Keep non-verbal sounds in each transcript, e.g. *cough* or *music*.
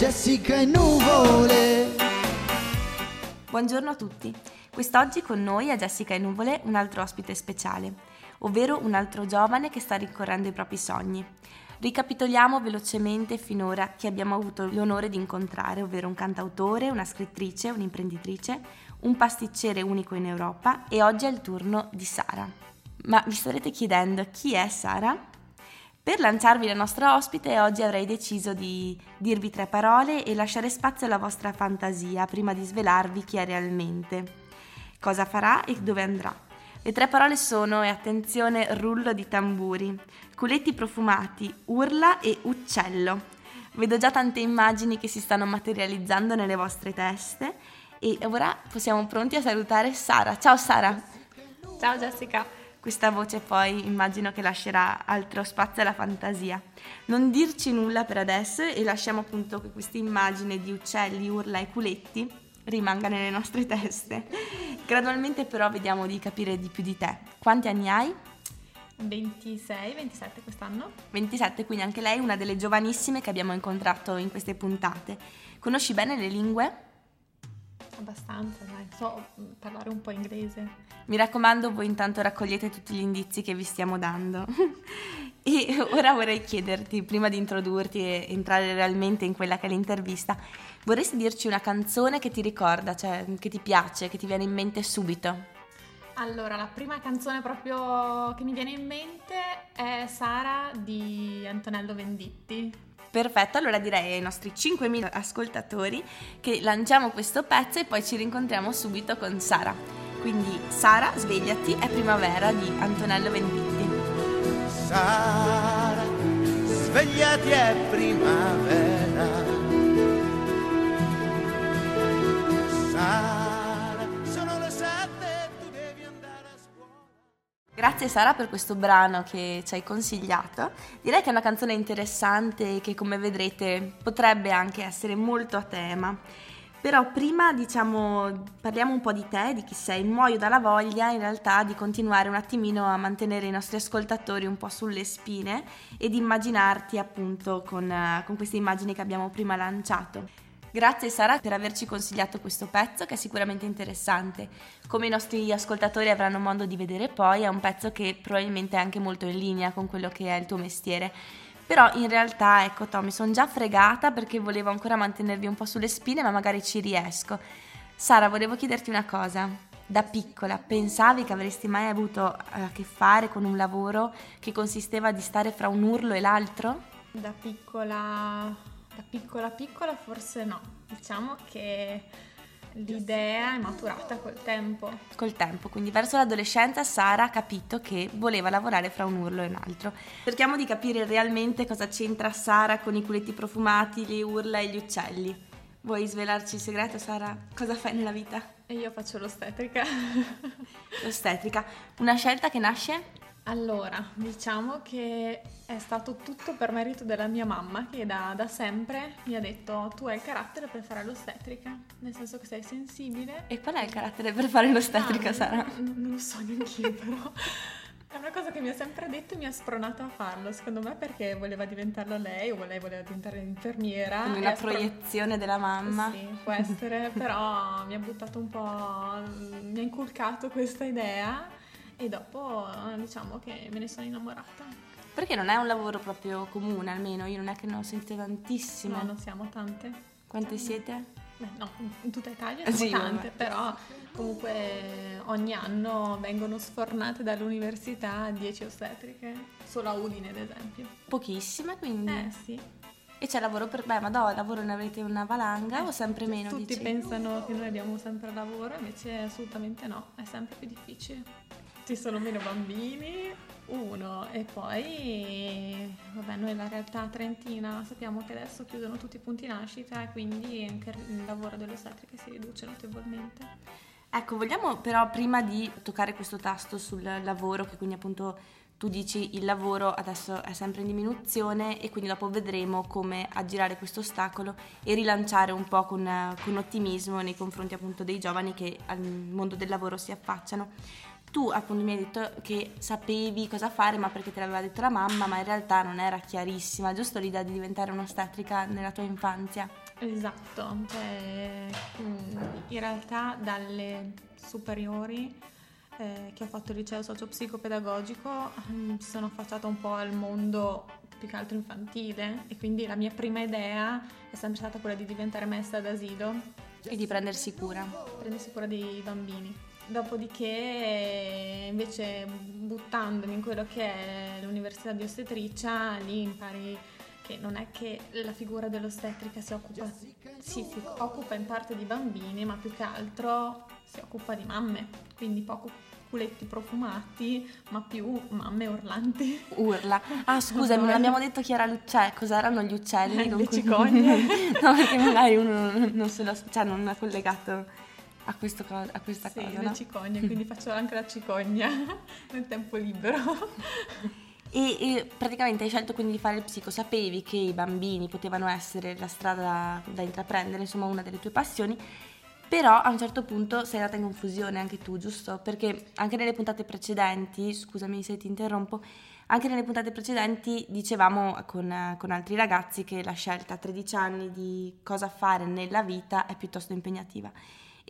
Jessica e Nuvole. Buongiorno a tutti. Quest'oggi con noi è Jessica e Nuvole un altro ospite speciale, ovvero un altro giovane che sta rincorrendo i propri sogni. Ricapitoliamo velocemente finora chi abbiamo avuto l'onore di incontrare, ovvero un cantautore, una scrittrice, un'imprenditrice, un pasticcere unico in Europa e oggi è il turno di Sara. Ma vi starete chiedendo chi è Sara? Per lanciarvi la nostra ospite oggi avrei deciso di dirvi tre parole e lasciare spazio alla vostra fantasia prima di svelarvi chi è realmente, cosa farà e dove andrà. Le tre parole sono, e attenzione, rullo di tamburi, culetti profumati, urla e uccello. Vedo già tante immagini che si stanno materializzando nelle vostre teste e ora siamo pronti a salutare Sara. Ciao Sara! Ciao Jessica! Questa voce poi immagino che lascerà altro spazio alla fantasia. Non dirci nulla per adesso e lasciamo appunto che questa immagine di uccelli, urla e culetti rimanga nelle nostre teste. Gradualmente però vediamo di capire di più di te. Quanti anni hai? 26, 27 quest'anno. 27, quindi anche lei è una delle giovanissime che abbiamo incontrato in queste puntate. Conosci bene le lingue? Abbastanza, dai. So mm, parlare un po' inglese. Mi raccomando, voi intanto raccogliete tutti gli indizi che vi stiamo dando. *laughs* e ora vorrei chiederti, prima di introdurti e entrare realmente in quella che è l'intervista, vorresti dirci una canzone che ti ricorda, cioè che ti piace, che ti viene in mente subito? Allora, la prima canzone proprio che mi viene in mente è Sara di Antonello Venditti. Perfetto, allora direi ai nostri 5.000 ascoltatori che lanciamo questo pezzo e poi ci rincontriamo subito con Sara. Quindi Sara, svegliati, è primavera di Antonello Venditti. Sara, svegliati, è primavera. Sara, Grazie Sara per questo brano che ci hai consigliato. Direi che è una canzone interessante e che come vedrete potrebbe anche essere molto a tema. Però prima diciamo parliamo un po' di te, di chi sei. Muoio dalla voglia in realtà di continuare un attimino a mantenere i nostri ascoltatori un po' sulle spine e di immaginarti appunto con, eh, con queste immagini che abbiamo prima lanciato. Grazie Sara per averci consigliato questo pezzo che è sicuramente interessante. Come i nostri ascoltatori avranno modo di vedere poi, è un pezzo che probabilmente è anche molto in linea con quello che è il tuo mestiere. Però in realtà, ecco Tom, mi sono già fregata perché volevo ancora mantenervi un po' sulle spine, ma magari ci riesco. Sara, volevo chiederti una cosa. Da piccola pensavi che avresti mai avuto eh, a che fare con un lavoro che consisteva di stare fra un urlo e l'altro? Da piccola, da piccola piccola forse no. Diciamo che l'idea è maturata col tempo. Col tempo, quindi verso l'adolescenza Sara ha capito che voleva lavorare fra un urlo e un altro. Cerchiamo di capire realmente cosa c'entra Sara con i culetti profumati, le urla e gli uccelli. Vuoi svelarci il segreto, Sara? Cosa fai nella vita? E io faccio l'ostetrica. L'ostetrica. Una scelta che nasce? Allora, diciamo che è stato tutto per merito della mia mamma che da, da sempre mi ha detto tu hai il carattere per fare l'ostetrica, nel senso che sei sensibile. E qual è il carattere per fare l'ostetrica, Ah, Sara? n- Non lo so neanche io, però. È una cosa che mi ha sempre detto e mi ha spronato a farlo, secondo me perché voleva diventarlo lei o lei voleva diventare infermiera. Quindi una ha spron- proiezione della mamma. Sì, può essere, però mi ha buttato un po', mi ha inculcato questa idea e dopo diciamo che me ne sono innamorata. Perché non è un lavoro proprio comune, almeno io non è che ne ho sentite tantissime. No, non siamo tante. Quante Siamo- siete? Beh, no, in tutta Italia Eh siamo sì, tante, vabbè. però comunque ogni anno vengono sfornate dall'università 10 ostetriche, solo a Udine ad esempio. Pochissime, quindi. Eh sì, E c'è lavoro per... Beh, ma no, lavoro ne avete una valanga o sempre meno? tutti dici? pensano che noi abbiamo sempre lavoro, invece assolutamente no, è sempre più difficile. Ci sono meno bambini, uno, e poi, vabbè, noi la realtà trentina sappiamo che adesso chiudono tutti i punti nascita e quindi anche il lavoro delle ostetriche si riduce notevolmente. Ecco, vogliamo però prima di toccare questo tasto sul lavoro, che quindi appunto tu dici il lavoro adesso è sempre in diminuzione e quindi dopo vedremo come aggirare questo ostacolo e rilanciare un po' con, con ottimismo nei confronti appunto dei giovani che al mondo del lavoro si affacciano. Tu appunto mi hai detto che sapevi cosa fare ma perché te l'aveva detto la mamma, ma in realtà non era chiarissima, giusto l'idea di diventare un'ostetrica nella tua infanzia? Esatto, cioè, mm, in realtà dalle superiori eh, che ho fatto il liceo socio-psicopedagogico mi sono affacciata un po' al mondo più che altro infantile e quindi la mia prima idea è sempre stata quella di diventare maestra d'asilo e di prendersi cura. Prendersi cura dei bambini. Dopodiché, invece, buttandomi in quello che è l'università di ostetricia, lì impari che non è che la figura dell'ostetrica si occupa, sì, si occupa in parte di bambini, ma più che altro si occupa di mamme, quindi poco culetti profumati, ma più mamme urlanti. Urla. Ah, scusa, non abbiamo detto chi era l'uccello, cos'erano gli uccelli? Le cicogne. *laughs* no, perché magari uno non se lo, cioè non è collegato a, questo, a questa sì, cosa. le no? cicogne, quindi *laughs* faccio anche la cicogna *laughs* nel tempo libero. E, e praticamente hai scelto quindi di fare il psico, sapevi che i bambini potevano essere la strada da, da intraprendere, insomma una delle tue passioni, però a un certo punto sei andata in confusione anche tu, giusto? Perché anche nelle puntate precedenti, scusami se ti interrompo, anche nelle puntate precedenti dicevamo con, con altri ragazzi che la scelta a 13 anni di cosa fare nella vita è piuttosto impegnativa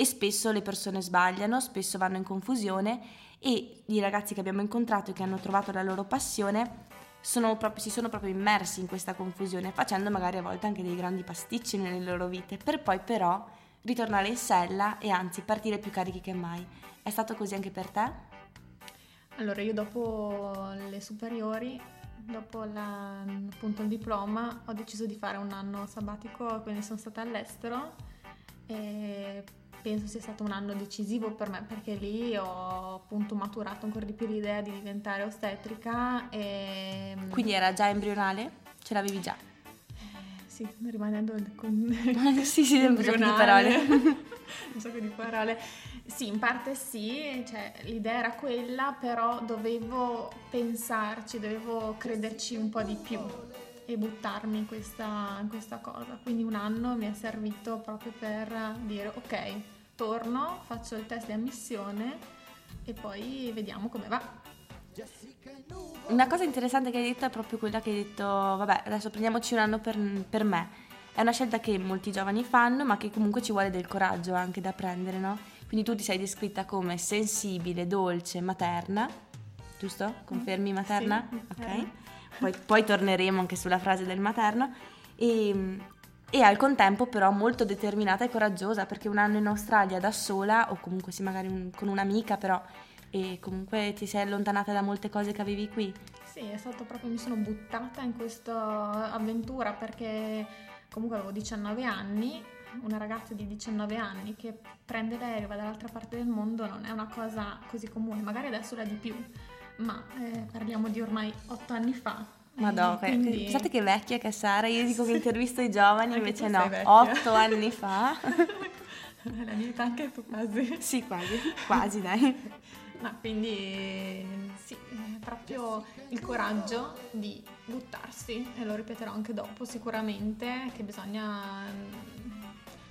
e spesso le persone sbagliano, spesso vanno in confusione e i ragazzi che abbiamo incontrato e che hanno trovato la loro passione sono proprio, si sono proprio immersi in questa confusione, facendo magari a volte anche dei grandi pasticci nelle loro vite, per poi però ritornare in sella e anzi partire più carichi che mai. È stato così anche per te? Allora, io dopo le superiori, dopo la, appunto il diploma, ho deciso di fare un anno sabbatico, quindi sono stata all'estero e penso sia stato un anno decisivo per me perché lì ho appunto maturato ancora di più l'idea di diventare ostetrica e... Quindi era già embrionale? Ce l'avevi già? Sì, rimanendo con... *laughs* sì, sì, un sacco di parole. *laughs* un sacco di parole. Sì, in parte sì, cioè, l'idea era quella, però dovevo pensarci, dovevo crederci un po' di più e buttarmi in questa, in questa cosa. Quindi un anno mi è servito proprio per dire ok, torno, faccio il test di ammissione e poi vediamo come va. Una cosa interessante che hai detto è proprio quella che hai detto, vabbè, adesso prendiamoci un anno per, per me. È una scelta che molti giovani fanno, ma che comunque ci vuole del coraggio anche da prendere, no? Quindi tu ti sei descritta come sensibile, dolce, materna, giusto? Confermi materna? Sì, ok. Poi, poi, torneremo anche sulla frase del materno. E, e, al contempo però molto determinata e coraggiosa, perché un anno in Australia da sola, o comunque sì, magari un, con un'amica, però e comunque ti sei allontanata da molte cose che avevi qui. Sì, è stato proprio, mi sono buttata in questa avventura perché comunque avevo 19 anni, una ragazza di 19 anni che prende l'aereo e va dall'altra parte del mondo non è una cosa così comune, magari adesso la di più, ma eh, parliamo di ormai 8 anni fa. Madonna, quindi... pensate che vecchia che Sara, io dico che intervisto i giovani, invece no. 8 anni fa. *laughs* la mia età anche tu quasi. sì, quasi, quasi dai. Ma quindi sì, è proprio il coraggio di buttarsi, e lo ripeterò anche dopo sicuramente, che bisogna mm,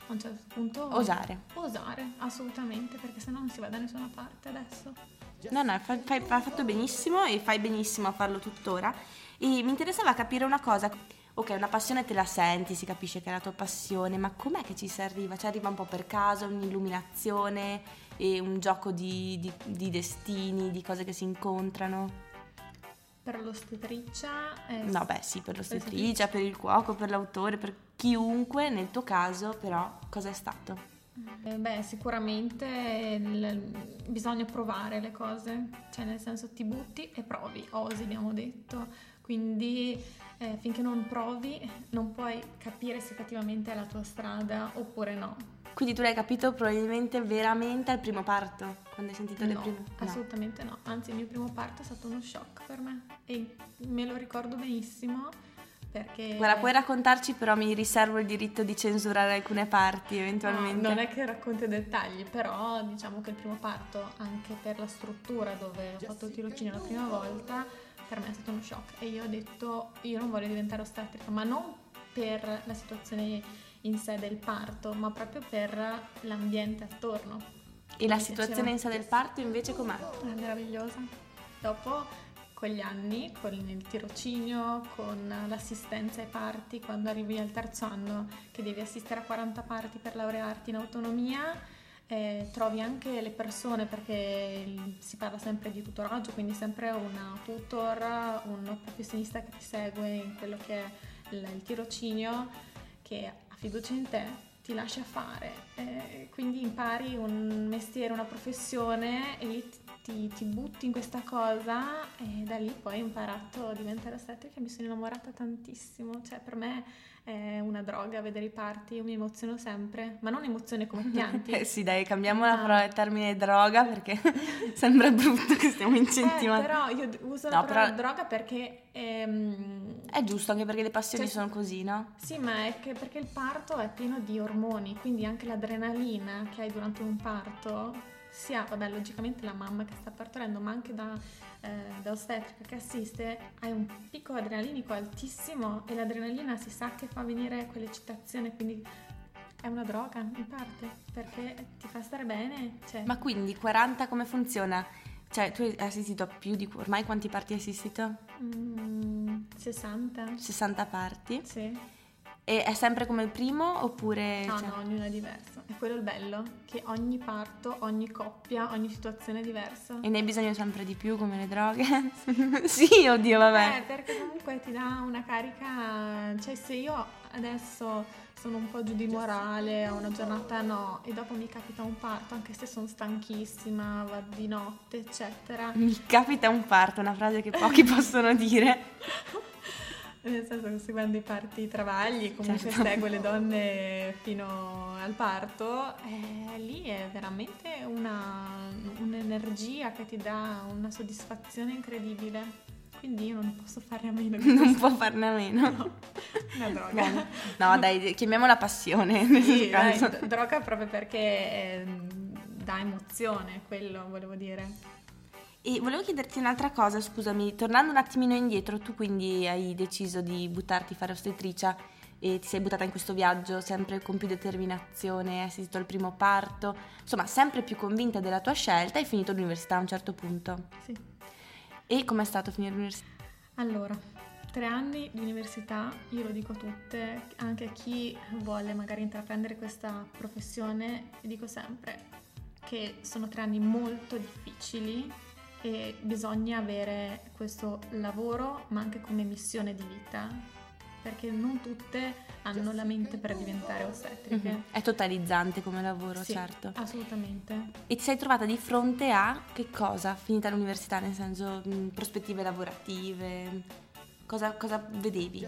a un certo punto Osare. Osare, assolutamente, perché sennò non si va da nessuna parte adesso. No, no, fai, fai, hai fatto benissimo e fai benissimo a farlo tuttora. E mi interessava capire una cosa. Ok, una passione te la senti, si capisce che è la tua passione, ma com'è che ci si arriva? Cioè arriva un po' per caso, un'illuminazione, e un gioco di, di, di destini, di cose che si incontrano? Per l'ostetricia... È No, beh sì, per l'ostetricia, per il cuoco, per l'autore, per chiunque, nel tuo caso però cosa è stato? Eh, Beh, sicuramente il- bisogna provare le cose, cioè nel senso ti butti e provi, osi abbiamo detto, quindi eh, finché non provi non puoi capire se effettivamente è la tua strada oppure no. Quindi tu l'hai capito probabilmente veramente al primo parto, quando hai sentito le No, prime... assolutamente no, anzi il mio primo parto è stato uno shock per me e me lo ricordo benissimo perché... Guarda, puoi raccontarci, però mi riservo il diritto di censurare alcune parti eventualmente. No, non è che racconto i dettagli, però diciamo che il primo parto, anche per la struttura dove ho fatto il tirocinio la prima volta, per me è stato uno shock. E io ho detto, io non voglio diventare ostetrica, ma non per la situazione in sé del parto, ma proprio per l'ambiente attorno. E la situazione in sé del parto invece com'è? È meravigliosa. Dopo, con gli anni, con il tirocinio, con l'assistenza ai parti, quando arrivi al terzo anno che devi assistere a 40 parti per laurearti in autonomia, eh, trovi anche le persone perché si parla sempre di tutoraggio, quindi sempre una tutor, un professionista che ti segue in quello che è il, il tirocinio, che ha fiducia in te, ti lascia fare, eh, quindi impari un mestiere, una professione e lì ti, ti- ti butti in questa cosa e da lì poi ho imparato a diventare ostetrica mi sono innamorata tantissimo, cioè per me è una droga vedere i parti, io mi emoziono sempre, ma non emozione come *laughs* pianti. Eh sì, dai, cambiamo la Ah. parola il termine droga perché *laughs* sembra brutto che stiamo Eh, incentivando. però io uso No, la parola però- droga perché ehm, È giusto anche perché le passioni Cioè- sono così, no? Sì, ma è che perché il parto è pieno di ormoni, quindi anche l'adrenalina che hai durante un parto, sia, vabbè, logicamente la mamma che sta partorendo, ma anche da, eh, da ostetrica che assiste, hai un picco adrenalinico altissimo e l'adrenalina si sa che fa venire quell'eccitazione, quindi è una droga in parte, perché ti fa stare bene. Cioè, Ma quindi 40 come funziona? Cioè, tu hai assistito a più di... ormai quanti parti hai assistito? mm, 60? 60 parti. Sì. E è sempre come il primo oppure... No, cioè- no, ognuno è diverso. È quello il bello, che ogni parto, ogni coppia, ogni situazione è diversa. E ne hai bisogno sempre di più come le droghe? *laughs* sì, oddio, vabbè. Eh, perché comunque ti dà una carica, cioè se io adesso sono un po' giù di morale, ho una giornata no, e dopo mi capita un parto, anche se sono stanchissima, va di notte, eccetera, Mi capita un parto, una frase che pochi *laughs* possono dire. *laughs* nel senso che seguendo i parti travagli, comunque Certo. seguo le donne fino al parto, eh, lì è veramente una- un'energia che ti dà una soddisfazione incredibile. Quindi io non posso farne a meno *laughs* Non può farne a meno. No, una droga. Bene. No, *laughs* dai, chiamiamola passione. Sì, *laughs* dai, droga proprio perché ehm, dà emozione, quello volevo dire. E volevo chiederti un'altra cosa, scusami, tornando un attimino indietro, tu quindi hai deciso di buttarti a fare ostetricia e ti sei buttata in questo viaggio sempre con più determinazione, hai assistito al primo parto, insomma sempre più convinta della tua scelta e hai finito l'università a un certo punto. Sì. E com'è stato finire l'università? Allora, tre anni di università, io lo dico a tutte, anche a chi vuole magari intraprendere questa professione, dico sempre che sono tre anni molto difficili e bisogna avere questo lavoro ma anche come missione di vita perché non tutte hanno la mente per diventare ostetriche. Mhm. È totalizzante come lavoro, Sì, certo. assolutamente. E ti sei trovata di fronte a che cosa? Finita l'università, nel senso mh, prospettive lavorative, cosa, cosa vedevi?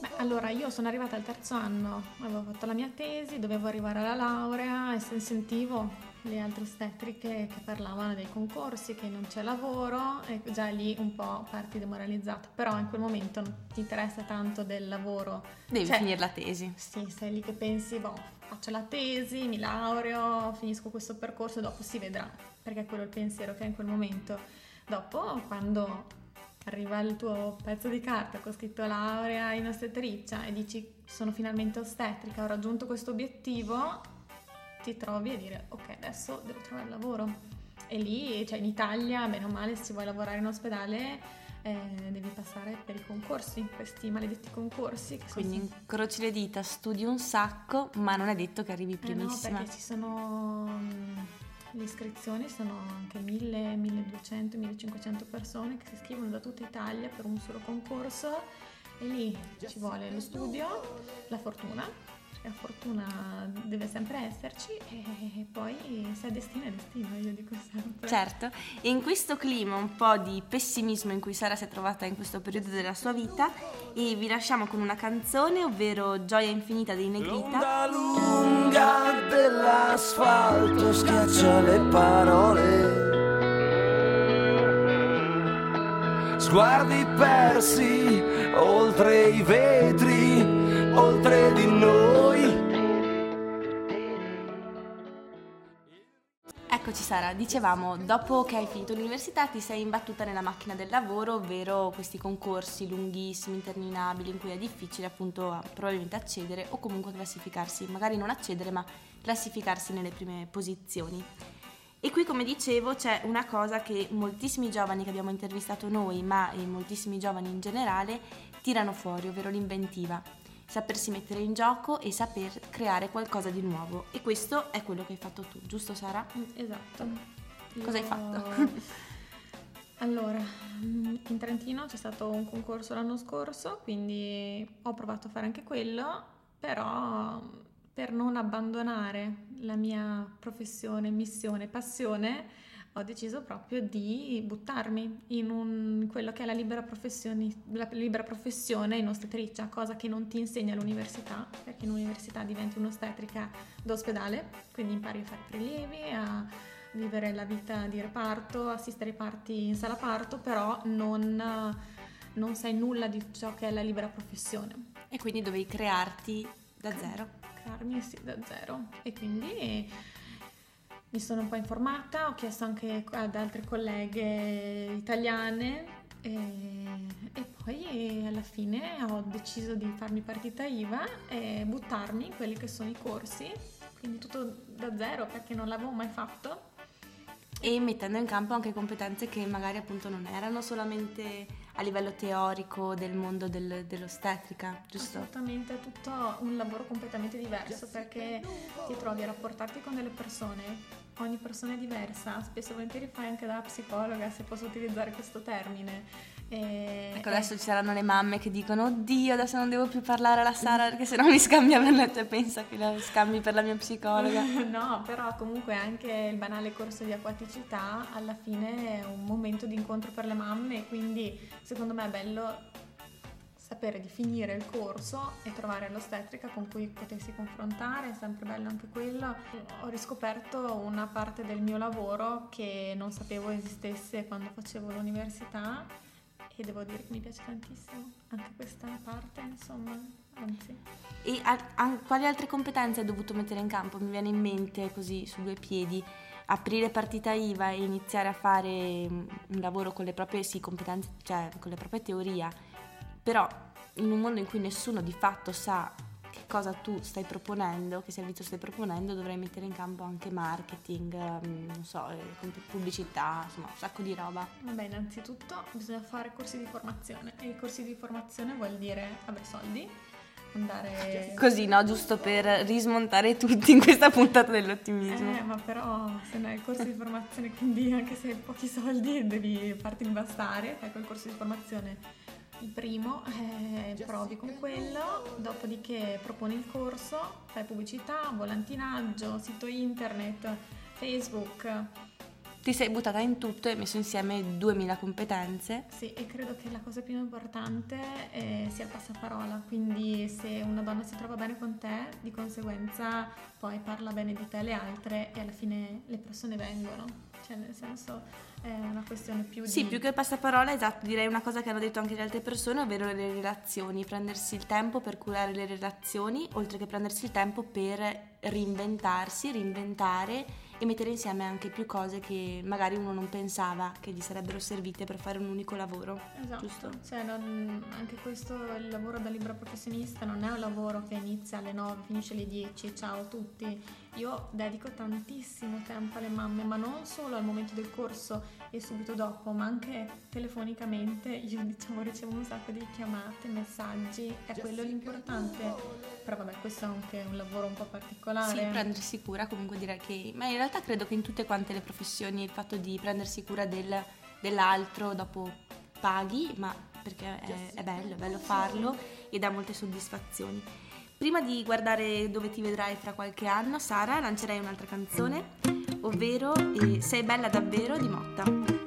Beh, allora io sono arrivata al terzo anno, avevo fatto la mia tesi, dovevo arrivare alla laurea e se sentivo le altre ostetriche che parlavano dei concorsi, che non c'è lavoro e già lì un po' parti demoralizzata, però in quel momento non ti interessa tanto del lavoro. Devi Cioè, finire la tesi. Sì, sei lì che pensi, boh, faccio la tesi, mi laureo, finisco questo percorso dopo si vedrà, perché è quello il pensiero che hai in quel momento. Dopo, quando arriva il tuo pezzo di carta con scritto laurea in ostetricia e dici sono finalmente ostetrica, ho raggiunto questo obiettivo, ti trovi a dire ok, adesso devo trovare lavoro. E lì, cioè in Italia, bene o male, se vuoi lavorare in ospedale, eh, devi passare per i concorsi, questi maledetti concorsi. Che sono Quindi incroci le dita, studi un sacco, ma non è detto che arrivi eh no, primissima. perché ci sono mm, le iscrizioni, sono anche 1000, 1200, 1500 persone che si iscrivono da tutta Italia per un solo concorso e lì ci vuole lo studio, la fortuna, la fortuna deve sempre esserci e poi se è destino è destino, io dico sempre. Certo, e in questo clima un po' di pessimismo in cui Sara si è trovata in questo periodo della sua vita, e vi lasciamo con una canzone, ovvero Gioia infinita dei Negrita. L'onda lunga dell'asfalto schiaccia le parole. Sguardi persi oltre i vetri, oltre di noi. Eccoci Sara, dicevamo, dopo che hai finito l'università ti sei imbattuta nella macchina del lavoro, ovvero questi concorsi lunghissimi, interminabili, in cui è difficile appunto probabilmente accedere o comunque classificarsi, magari non accedere ma classificarsi nelle prime posizioni. E qui, come dicevo, c'è una cosa che moltissimi giovani che abbiamo intervistato noi, ma moltissimi giovani in generale, tirano fuori, ovvero l'inventiva. Sapersi mettere in gioco e saper creare qualcosa di nuovo. E questo è quello che hai fatto tu, giusto Sara? Mm, Esatto. Cosa hai Io- fatto? *laughs* Allora, mm, in Trentino c'è stato un concorso l'anno scorso, quindi ho provato a fare anche quello, però mm, per non abbandonare la mia professione, missione, passione, ho deciso proprio di buttarmi in un- quello che è la libera, la libera professione in ostetricia, cosa che non ti insegna all'università, perché in università diventi un'ostetrica d'ospedale, quindi impari a fare prelievi, a vivere la vita di reparto, assistere ai parti in sala parto, però non, non sai nulla di ciò che è la libera professione. E quindi dovevi crearti da zero. Crearmi sì, da zero. E quindi mi sono un po' informata, ho chiesto anche ad altre colleghe italiane e, e poi alla fine ho deciso di farmi partita IVA e buttarmi in quelli che sono i corsi, quindi tutto da zero perché non l'avevo mai fatto. E mettendo in campo anche competenze che magari appunto non erano solamente a livello teorico del mondo del- dell'ostetrica, giusto? Assolutamente, è tutto un lavoro completamente diverso perché ti trovi a rapportarti con delle persone, ogni persona è diversa, spesso e volentieri fai anche da psicologa, se posso utilizzare questo termine. E- Ecco, adesso ci saranno le mamme che dicono Oddio, adesso non devo più parlare alla Sara perché sennò mi scambia per la... Cioè, pensa che la scambi per la mia psicologa. *laughs* No, però comunque anche il banale corso di acquaticità alla fine è un momento di incontro per le mamme, quindi secondo me è bello sapere di finire il corso e trovare l'ostetrica con cui potersi confrontare, è sempre bello anche quello. Ho riscoperto una parte del mio lavoro che non sapevo esistesse quando facevo l'università e devo dire che mi piace tantissimo anche questa parte, insomma, anzi. E a- a- quali altre competenze hai dovuto mettere in campo? Mi viene in mente così su due piedi. Aprire partita IVA e iniziare a fare mm, un lavoro con le proprie sì, competenze, cioè con le proprie teoria, però in un mondo in cui nessuno di fatto sa che cosa tu stai proponendo, che servizio stai proponendo, dovrai mettere in campo anche marketing, mm, non so, eh, pubblicità, insomma, un sacco di roba. Vabbè, innanzitutto bisogna fare corsi di formazione e i corsi di formazione vuol dire, vabbè, soldi, andare... *laughs* Così, no? Giusto per rismontare tutti in questa puntata dell'ottimismo. Eh, ma però se non hai il corso di formazione, quindi anche se hai pochi soldi devi farti imbastare, fai quel corso di formazione il primo, eh, provi con quello, dopodiché proponi il corso, fai pubblicità, volantinaggio, sito internet, Facebook, Ti sei buttata in tutto e hai messo insieme 2000 competenze. Sì, e credo che la cosa più importante eh, sia il passaparola, quindi se una donna si trova bene con te, di conseguenza poi parla bene di te alle altre e alla fine le persone vengono, cioè nel senso è una questione più Sì, di... più che passaparola, esatto, direi una cosa che hanno detto anche le altre persone, ovvero le relazioni, prendersi il tempo per curare le relazioni, oltre che prendersi il tempo per reinventarsi, reinventare e mettere insieme anche più cose che magari uno non pensava che gli sarebbero servite per fare un unico lavoro. Esatto, giusto? cioè non- anche questo, il lavoro da libera professionista non è un lavoro che inizia alle 9, finisce alle 10, ciao a tutti. Io dedico tantissimo tempo alle mamme, ma non solo al momento del corso e subito dopo, ma anche telefonicamente. Io *laughs* diciamo ricevo un sacco di chiamate, messaggi, è quello l'importante. Però vabbè, questo è anche un lavoro un po' particolare. Sì, prendersi cura comunque direi che... Ma in realtà credo che in tutte quante le professioni il fatto di prendersi cura del- dell'altro dopo paghi, ma perché è, è bello, è bello farlo e dà molte soddisfazioni. Prima di guardare dove ti vedrai fra qualche anno, Sara, lancerei un'altra canzone, ovvero eh, Sei bella davvero di Motta.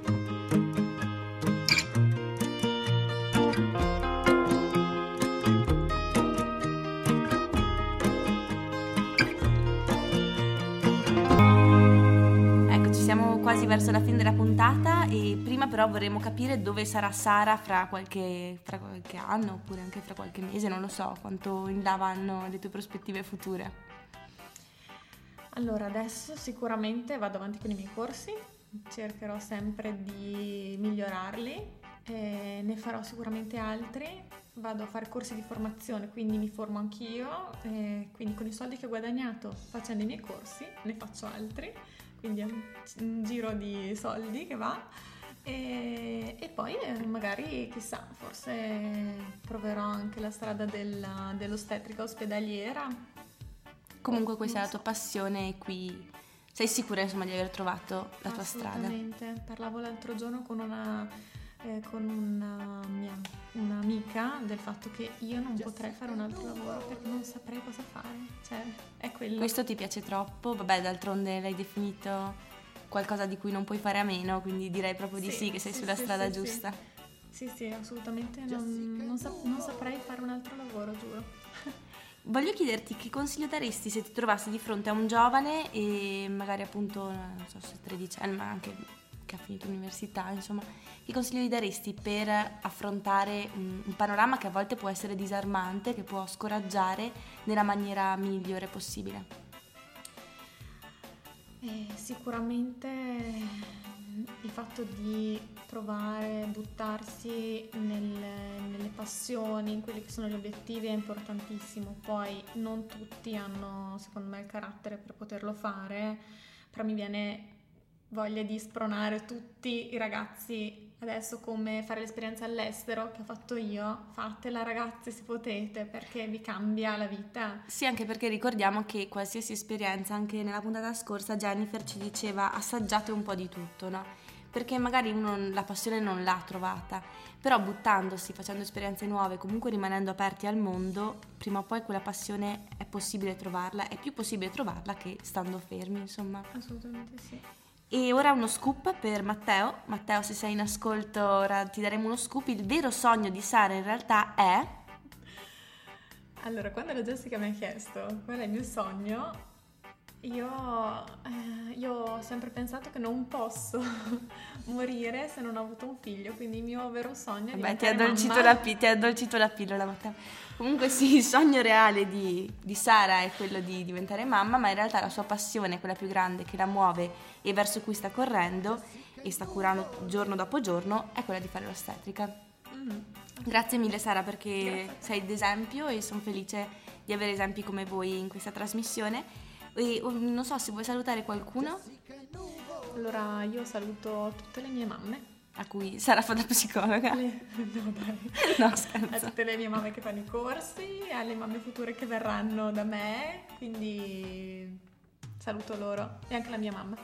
Quasi verso la fine della puntata e prima però vorremmo capire dove sarà Sara fra qualche, fra qualche anno oppure anche fra qualche mese, non lo so, quanto in là vanno le tue prospettive future. Allora, adesso sicuramente vado avanti con i miei corsi, cercherò sempre di migliorarli, ne farò sicuramente altri, vado a fare corsi di formazione, quindi mi formo anch'io, quindi con i soldi che ho guadagnato facendo i miei corsi ne faccio altri, quindi è un, giro di soldi che va. E, e poi eh, magari, chissà, forse proverò anche la strada della, dell'ostetrica ospedaliera. Comunque questa è la tua passione e qui sei sicura insomma di aver trovato la tua strada. Assolutamente. Parlavo l'altro giorno con una, eh, con una mia un'amica del fatto che io non potrei fare un altro lavoro perché non saprei cosa fare. Cioè, è quello. Questo ti piace troppo? Vabbè, d'altronde l'hai definito qualcosa di cui non puoi fare a meno, quindi direi proprio di sì, che sei sì, sulla sì, strada sì, giusta. Sì, sì, assolutamente non, non sap- non saprei fare un altro lavoro, giuro. *laughs* Voglio chiederti che consiglio daresti se ti trovassi di fronte a un giovane e magari appunto, non so se 13 anni, ma anche che ha finito l'università, insomma, che consiglio gli daresti per affrontare un, un panorama che a volte può essere disarmante, che può scoraggiare nella maniera migliore possibile? Eh, sicuramente il fatto di provare, buttarsi nel- nelle passioni, in quelli che sono gli obiettivi è importantissimo. Poi non tutti hanno, secondo me, il carattere per poterlo fare, però mi viene voglia di spronare tutti i ragazzi adesso come fare l'esperienza all'estero che ho fatto io. Fatela ragazzi se potete perché vi cambia la vita. Sì, anche perché ricordiamo che qualsiasi esperienza, anche nella puntata scorsa Jennifer ci diceva assaggiate un po' di tutto, no? Perché magari uno la passione non l'ha trovata, però buttandosi, facendo esperienze nuove, comunque rimanendo aperti al mondo, prima o poi quella passione è possibile trovarla, è più possibile trovarla che stando fermi, insomma. Assolutamente sì. E ora uno scoop per Matteo. Matteo, se sei in ascolto, ora ti daremo uno scoop. Il vero sogno di Sara in realtà è Allora, quando la Jessica mi ha chiesto qual è il mio sogno, io, eh, io ho sempre pensato che non posso *laughs* morire se non ho avuto un figlio, quindi il mio vero sogno è Vabbè, ti ha, addolcito la, pi- ti ha addolcito la pillola, Matteo. Comunque sì, il sogno reale di, di Sara è quello di diventare mamma, ma in realtà la sua passione, quella più grande che la muove e verso cui sta correndo e sta curando giorno dopo giorno, è quella di fare l'ostetrica. Mm. Grazie mille Sara perché sei d'esempio e sono felice di avere esempi come voi in questa trasmissione. E oh, non so se vuoi salutare qualcuno Allora, io saluto tutte le mie mamme. a cui Sara fa da psicologa. Le- *laughs* no, dai. No, A scherzo. tutte le mie mamme che fanno i corsi, alle mamme future che verranno da me, quindi saluto loro e anche la mia mamma,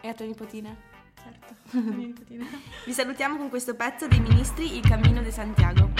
E a tua nipotina? certo, *laughs* la mia nipotina. Vi salutiamo con questo pezzo dei ministri Il cammino di Santiago.